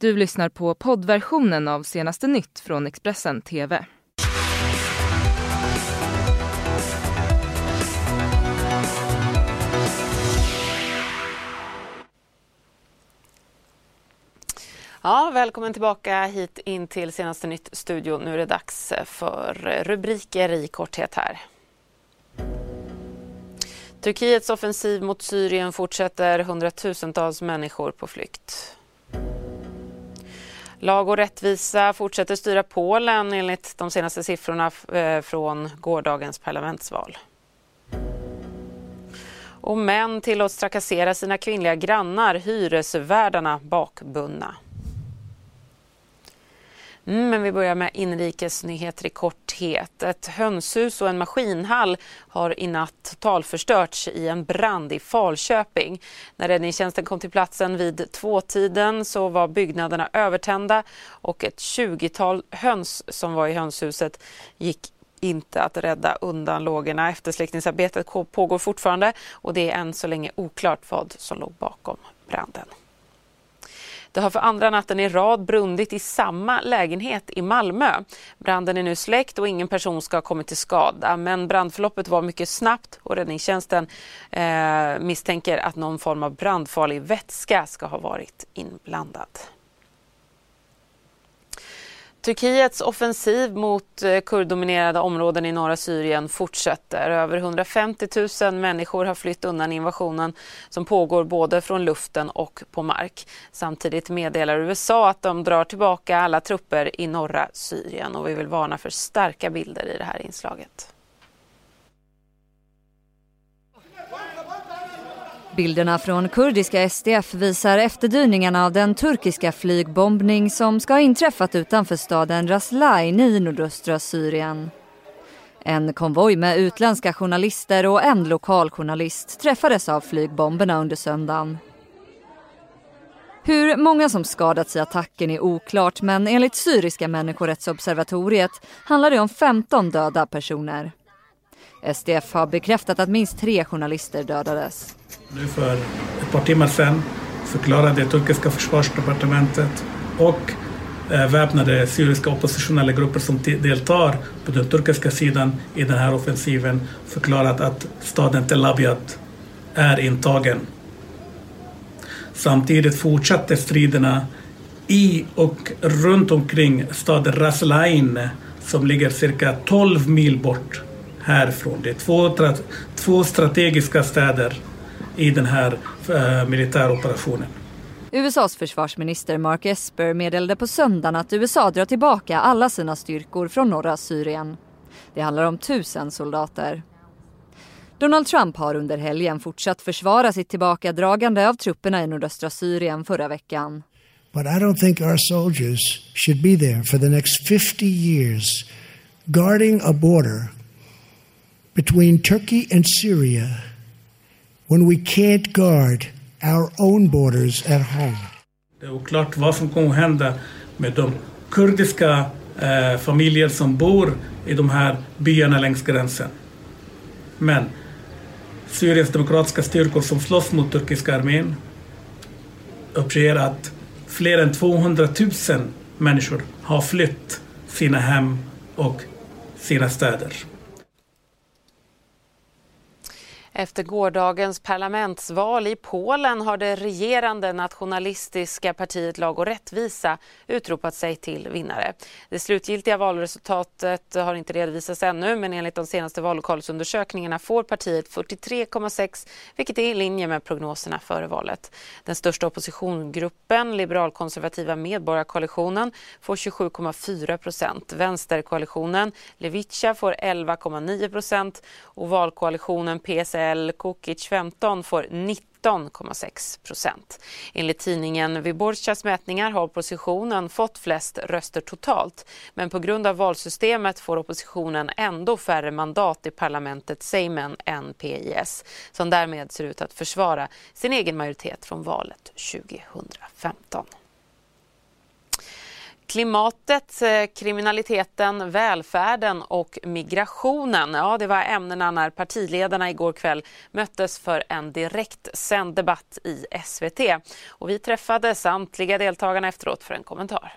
Du lyssnar på poddversionen av senaste nytt från Expressen TV. Ja, välkommen tillbaka hit in till senaste nytt-studio. Nu är det dags för rubriker i korthet här. Turkiets offensiv mot Syrien fortsätter, hundratusentals människor på flykt. Lag och rättvisa fortsätter styra Polen enligt de senaste siffrorna eh, från gårdagens parlamentsval. Och män tillåts trakassera sina kvinnliga grannar, hyresvärdarna bakbundna. Mm, men vi börjar med inrikesnyheter i korthet. Ett hönshus och en maskinhall har i natt totalförstörts i en brand i Falköping. När räddningstjänsten kom till platsen vid tvåtiden så var byggnaderna övertända och ett 20-tal höns som var i hönshuset gick inte att rädda undan lågorna. Eftersläckningsarbetet pågår fortfarande och det är än så länge oklart vad som låg bakom branden. Det har för andra natten i rad brunnit i samma lägenhet i Malmö. Branden är nu släckt och ingen person ska ha kommit till skada. Men brandförloppet var mycket snabbt och räddningstjänsten eh, misstänker att någon form av brandfarlig vätska ska ha varit inblandad. Turkiets offensiv mot eh, kurddominerade områden i norra Syrien fortsätter. Över 150 000 människor har flytt undan invasionen som pågår både från luften och på mark. Samtidigt meddelar USA att de drar tillbaka alla trupper i norra Syrien och vi vill varna för starka bilder i det här inslaget. Bilderna från kurdiska SDF visar efterdyningarna av den turkiska flygbombning som ska ha inträffat utanför staden Raslain i nordöstra Syrien. En konvoj med utländska journalister och en lokal journalist träffades av flygbomberna under söndagen. Hur många som skadats i attacken är oklart men enligt Syriska människorättsobservatoriet handlar det om 15 döda personer. SDF har bekräftat att minst tre journalister dödades. Nu för ett par timmar sedan förklarade det turkiska försvarsdepartementet och eh, väpnade syriska oppositionella grupper som deltar på den turkiska sidan i den här offensiven förklarat att staden Tel Abyad är intagen. Samtidigt fortsatte striderna i och runt omkring staden Raslain som ligger cirka 12 mil bort härifrån. Det är två, två strategiska städer i den här uh, militäroperationen. USAs försvarsminister Mark Esper meddelade på söndagen att USA drar tillbaka alla sina styrkor från norra Syrien. Det handlar om tusen soldater. Donald Trump har under helgen fortsatt försvara sitt tillbakadragande av trupperna i nordöstra Syrien förra veckan. But I don't think our soldiers should be there for the next 50 years guarding a border between Turkey and Syria when we can't guard our own borders at home. Det är oklart vad som kommer att hända med de kurdiska eh, familjer som bor i de här byarna längs gränsen. Men Syriens demokratiska styrkor som slåss mot turkiska armén uppger att fler än 200 000 människor har flytt sina hem och sina städer. Efter gårdagens parlamentsval i Polen har det regerande nationalistiska partiet Lag och rättvisa utropat sig till vinnare. Det slutgiltiga valresultatet har inte redovisats ännu men enligt de senaste vallokalsundersökningarna får partiet 43,6 vilket är i linje med prognoserna före valet. Den största oppositionsgruppen, liberalkonservativa medborgarkoalitionen, får 27,4 procent. Vänsterkoalitionen Levica får 11,9 procent och valkoalitionen PSL L Kukic 15 får 19,6 procent. Enligt tidningen Wyborczas mätningar har oppositionen fått flest röster totalt men på grund av valsystemet får oppositionen ändå färre mandat i parlamentet Seimen än PIS som därmed ser ut att försvara sin egen majoritet från valet 2015. Klimatet, eh, kriminaliteten, välfärden och migrationen. Ja, det var ämnena när partiledarna igår kväll möttes för en direktsänd debatt i SVT. Och vi träffade samtliga deltagarna efteråt för en kommentar.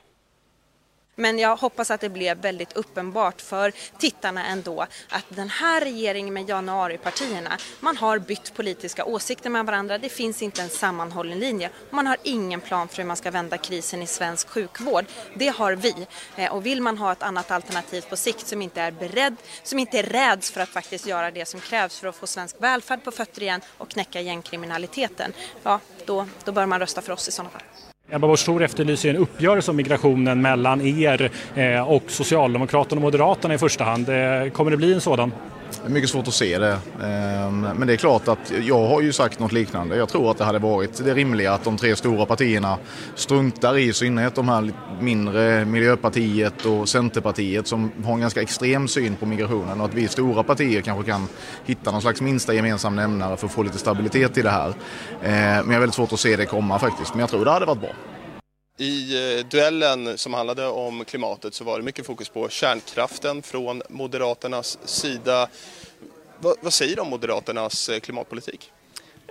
Men jag hoppas att det blev väldigt uppenbart för tittarna ändå att den här regeringen med januaripartierna, man har bytt politiska åsikter med varandra. Det finns inte en sammanhållen linje. Man har ingen plan för hur man ska vända krisen i svensk sjukvård. Det har vi. Eh, och vill man ha ett annat alternativ på sikt som inte är beredd, som inte är räds för att faktiskt göra det som krävs för att få svensk välfärd på fötter igen och knäcka gängkriminaliteten, ja, då, då bör man rösta för oss i sådana fall. Ebba Busch Thor efterlyser en uppgörelse om migrationen mellan er eh, och Socialdemokraterna och Moderaterna i första hand. Eh, kommer det bli en sådan? Det är mycket svårt att se det. Ehm, men det är klart att jag har ju sagt något liknande. Jag tror att det hade varit det rimliga att de tre stora partierna struntar i, i synnerhet de här mindre Miljöpartiet och Centerpartiet som har en ganska extrem syn på migrationen och att vi stora partier kanske kan hitta någon slags minsta gemensam nämnare för att få lite stabilitet i det här. Ehm, men jag har väldigt svårt att se det komma faktiskt. Men jag tror det hade varit bra. I eh, duellen som handlade om klimatet så var det mycket fokus på kärnkraften från Moderaternas sida. Vad, vad säger du om Moderaternas eh, klimatpolitik?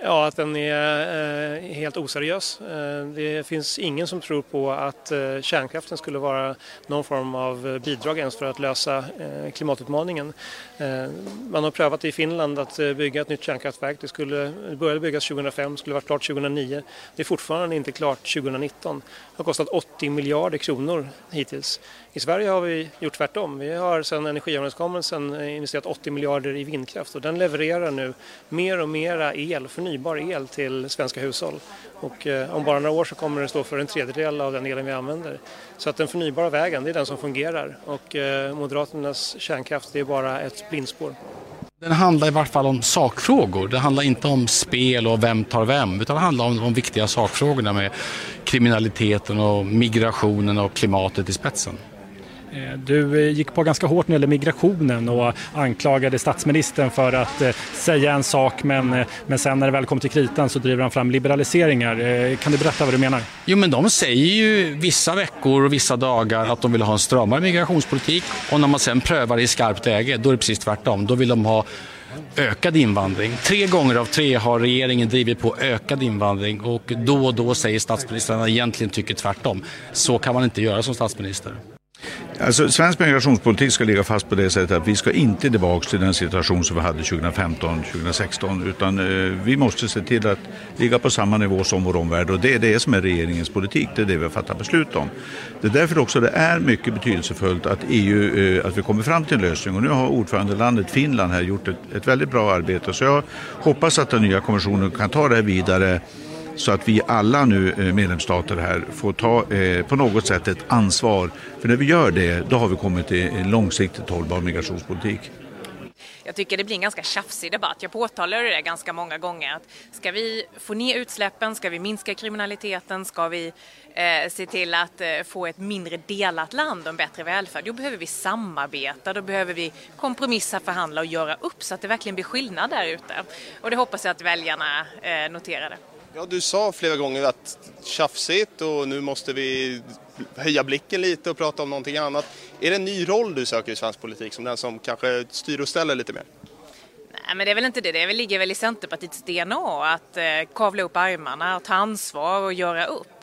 Ja, att den är eh, helt oseriös. Eh, det finns ingen som tror på att eh, kärnkraften skulle vara någon form av bidrag ens för att lösa eh, klimatutmaningen. Eh, man har prövat i Finland att eh, bygga ett nytt kärnkraftverk. Det skulle började byggas 2005, skulle vara klart 2009. Det är fortfarande inte klart 2019. Det har kostat 80 miljarder kronor hittills. I Sverige har vi gjort tvärtom. Vi har sedan energiöverenskommelsen investerat 80 miljarder i vindkraft och den levererar nu mer och mera el, förnybar el till svenska hushåll. Och eh, om bara några år så kommer den stå för en tredjedel av den elen vi använder. Så att den förnybara vägen, det är den som fungerar och eh, Moderaternas kärnkraft det är bara ett blindspår. Den handlar i vart fall om sakfrågor. Det handlar inte om spel och vem tar vem utan det handlar om de viktiga sakfrågorna med kriminaliteten och migrationen och klimatet i spetsen. Eh, du eh, gick på ganska hårt när det gäller migrationen och anklagade statsministern för att eh, säga en sak men, men sen när det väl kom till kritan så driver han fram liberaliseringar. Kan du berätta vad du menar? Jo men de säger ju vissa veckor och vissa dagar att de vill ha en stramare migrationspolitik och när man sen prövar i skarpt läge då är det precis tvärtom. Då vill de ha ökad invandring. Tre gånger av tre har regeringen drivit på ökad invandring och då och då säger statsministern att han egentligen tycker tvärtom. Så kan man inte göra som statsminister. Alltså, svensk migrationspolitik ska ligga fast på det sättet att vi ska inte tillbaka till den situation som vi hade 2015-2016 utan eh, vi måste se till att ligga på samma nivå som vår omvärld. Och det är det som är regeringens politik, det är det vi har fattat beslut om. Det är därför också det är mycket betydelsefullt att EU, eh, att vi kommer fram till en lösning. Och nu har ordförandelandet Finland här gjort ett, ett väldigt bra arbete. Så jag hoppas att den nya kommissionen kan ta det här vidare så att vi alla nu eh, medlemsstater här får ta eh, på något sätt ett ansvar. För när vi gör det, då har vi kommit till en långsiktigt hållbar migrationspolitik. Jag tycker det blir en ganska tjafsig debatt. Jag påtalar det ganska många gånger. Att ska vi få ner utsläppen, ska vi minska kriminaliteten, ska vi eh, se till att eh, få ett mindre delat land och en bättre välfärd, då behöver vi samarbeta, då behöver vi kompromissa, förhandla och göra upp så att det verkligen blir skillnad där ute. Och det hoppas jag att väljarna eh, noterade. Ja, du sa flera gånger att tjafsigt och nu måste vi höja blicken lite och prata om någonting annat. Är det en ny roll du söker i svensk politik som den som kanske styr och ställer lite mer? Nej, men det är väl inte det. Det ligger väl i Centerpartiets DNA att eh, kavla upp armarna, ta ansvar och göra upp.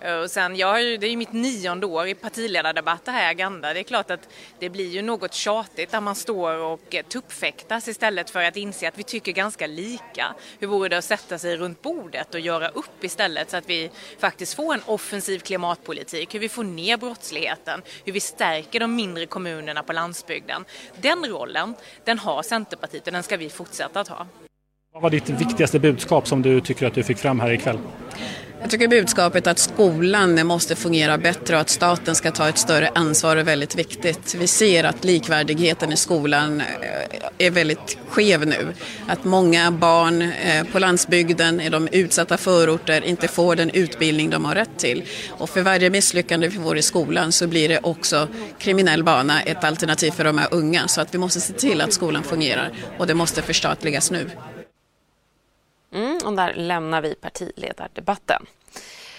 Eh, och sen, jag har ju, det är ju mitt nionde år i partiledardebatter här i Agenda. Det är klart att det blir ju något tjatigt där man står och eh, tuppfäktas istället för att inse att vi tycker ganska lika. Hur vore det att sätta sig runt bordet och göra upp istället så att vi faktiskt får en offensiv klimatpolitik, hur vi får ner brottsligheten, hur vi stärker de mindre kommunerna på landsbygden. Den rollen, den har Centerpartiet och den ska vi fortsätta att ha. Vad var ditt viktigaste budskap som du tycker att du fick fram här ikväll? Jag tycker budskapet att skolan måste fungera bättre och att staten ska ta ett större ansvar är väldigt viktigt. Vi ser att likvärdigheten i skolan eh, är väldigt skev nu. Att många barn eh, på landsbygden, i de utsatta förorter, inte får den utbildning de har rätt till. Och för varje misslyckande vi får i skolan så blir det också kriminell bana ett alternativ för de här unga. Så att vi måste se till att skolan fungerar och det måste förstatligas nu. Mm, och där lämnar vi partiledardebatten.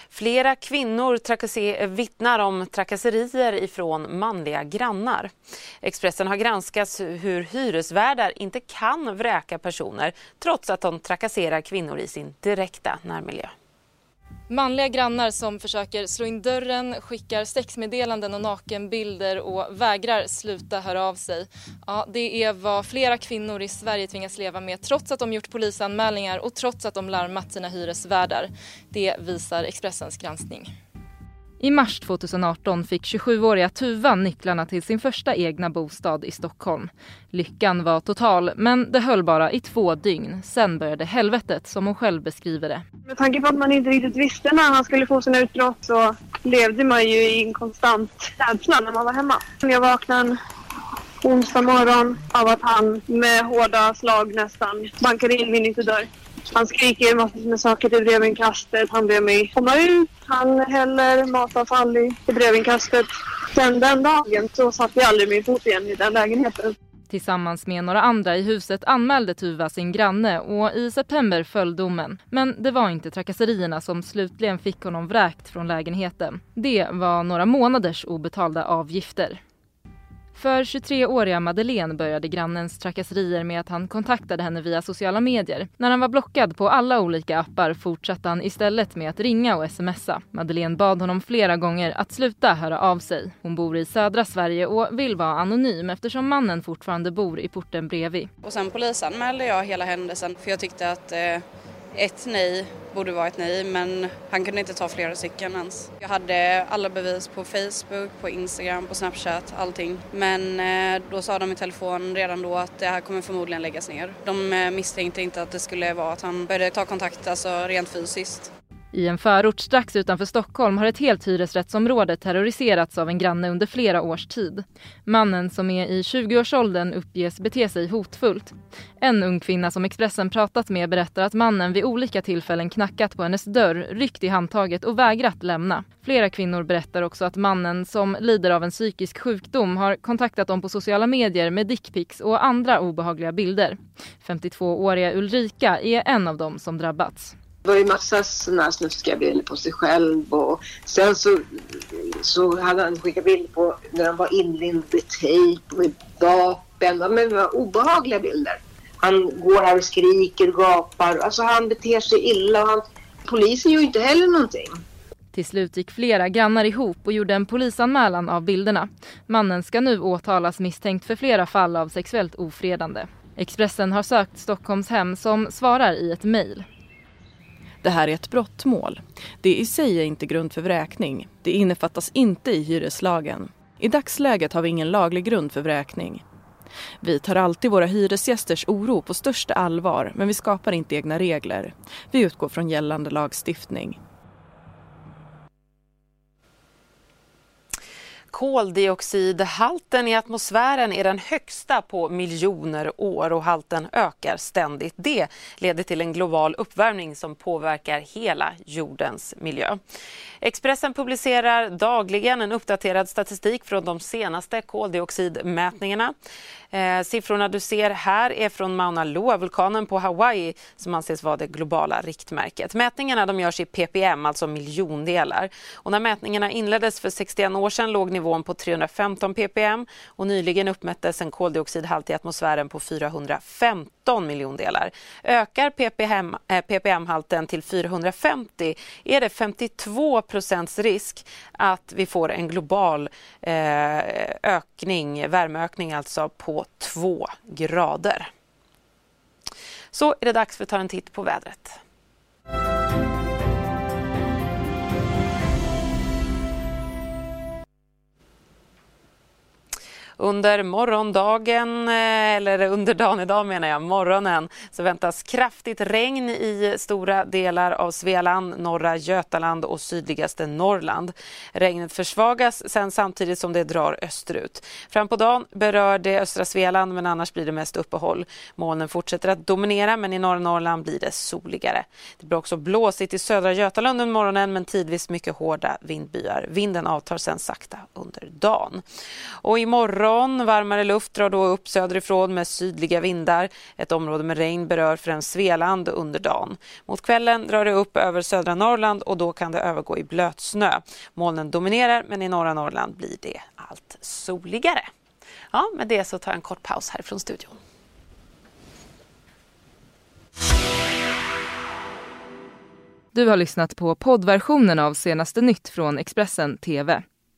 Flera kvinnor vittnar om trakasserier ifrån manliga grannar. Expressen har granskat hur hyresvärdar inte kan vräka personer trots att de trakasserar kvinnor i sin direkta närmiljö. Manliga grannar som försöker slå in dörren, skickar sexmeddelanden och nakenbilder och vägrar sluta höra av sig. Ja, det är vad flera kvinnor i Sverige tvingas leva med trots att de gjort polisanmälningar och trots att de larmat sina hyresvärdar. Det visar Expressens granskning. I mars 2018 fick 27-åriga Tuva nycklarna till sin första egna bostad i Stockholm. Lyckan var total, men det höll bara i två dygn. Sen började helvetet, som hon själv beskriver det. Med tanke på att man inte riktigt visste när han skulle få sina utbrott så levde man ju i en konstant rädsla när man var hemma. Jag vaknade en onsdag morgon av att han med hårda slag nästan bankade in min ytterdörr. Han skriker massor med saker till brevinkastet. Han ber mig komma ut. Han häller matavfall i, brevinkastet. Sen den dagen så satte jag aldrig min fot igen i den lägenheten. Tillsammans med några andra i huset anmälde Tuva sin granne och i september föll domen. Men det var inte trakasserierna som slutligen fick honom vräkt från lägenheten. Det var några månaders obetalda avgifter. För 23-åriga Madeleine började grannens trakasserier med att han kontaktade henne via sociala medier. När han var blockad på alla olika appar fortsatte han istället med att ringa och smsa. Madeleine bad honom flera gånger att sluta höra av sig. Hon bor i södra Sverige och vill vara anonym eftersom mannen fortfarande bor i porten bredvid. Och sen polisanmälde jag hela händelsen för jag tyckte att eh ett nej borde vara ett nej men han kunde inte ta flera stycken ens. Jag hade alla bevis på Facebook, på Instagram, på Snapchat, allting. Men eh, då sa de i telefon redan då att det här kommer förmodligen läggas ner. De eh, misstänkte inte att det skulle vara att han började ta kontakt alltså rent fysiskt. I en förort strax utanför Stockholm har ett helt hyresrättsområde terroriserats av en granne under flera års tid. Mannen som är i 20-årsåldern uppges bete sig hotfullt. En ung kvinna som Expressen pratat med berättar att mannen vid olika tillfällen knackat på hennes dörr, ryckt i handtaget och vägrat lämna. Flera kvinnor berättar också att mannen som lider av en psykisk sjukdom har kontaktat dem på sociala medier med dickpics och andra obehagliga bilder. 52-åriga Ulrika är en av dem som drabbats. Det var ju massa sådana här snuskiga bilder på sig själv och sen så, så hade han skickat bilder på när han var inlindad i tejp med vapen. Men det var obehagliga bilder. Han går här och skriker och gapar. Alltså han beter sig illa. Han, polisen gör ju inte heller någonting. Till slut gick flera grannar ihop och gjorde en polisanmälan av bilderna. Mannen ska nu åtalas misstänkt för flera fall av sexuellt ofredande. Expressen har sökt Stockholms hem som svarar i ett mejl. Det här är ett brottmål. Det i sig är inte grund för vräkning. Det innefattas inte i hyreslagen. I dagsläget har vi ingen laglig grund för vräkning. Vi tar alltid våra hyresgästers oro på största allvar men vi skapar inte egna regler. Vi utgår från gällande lagstiftning. Koldioxidhalten i atmosfären är den högsta på miljoner år och halten ökar ständigt. Det leder till en global uppvärmning som påverkar hela jordens miljö. Expressen publicerar dagligen en uppdaterad statistik från de senaste koldioxidmätningarna. Eh, siffrorna du ser här är från Mauna Loa-vulkanen på Hawaii som anses vara det globala riktmärket. Mätningarna de görs i ppm, alltså miljondelar. Och när mätningarna inleddes för 61 år sedan låg nivån på 315 ppm och nyligen uppmättes en koldioxidhalt i atmosfären på 415 miljondelar. Ökar ppm, eh, ppm-halten till 450 är det 52 procents risk att vi får en global eh, ökning, värmeökning alltså, på 2 grader. Så är det dags för att ta en titt på vädret. Under morgondagen, eh, eller under dagen idag menar jag, morgonen, så väntas kraftigt regn i stora delar av Svealand, norra Götaland och sydligaste Norrland. Regnet försvagas sen samtidigt som det drar österut. Fram på dagen berör det östra Svealand men annars blir det mest uppehåll. Molnen fortsätter att dominera men i norra Norrland blir det soligare. Det blir också blåsigt i södra Götaland under morgonen men tidvis mycket hårda vindbyar. Vinden avtar sen sakta under dagen. Och imorgon morgon. Varmare luft drar då upp söderifrån med sydliga vindar. Ett område med regn berör främst Svealand under dagen. Mot kvällen drar det upp över södra Norrland och då kan det övergå i blötsnö. Molnen dominerar men i norra Norrland blir det allt soligare. Ja, med det så tar jag en kort paus härifrån studion. Du har lyssnat på poddversionen av senaste nytt från Expressen TV.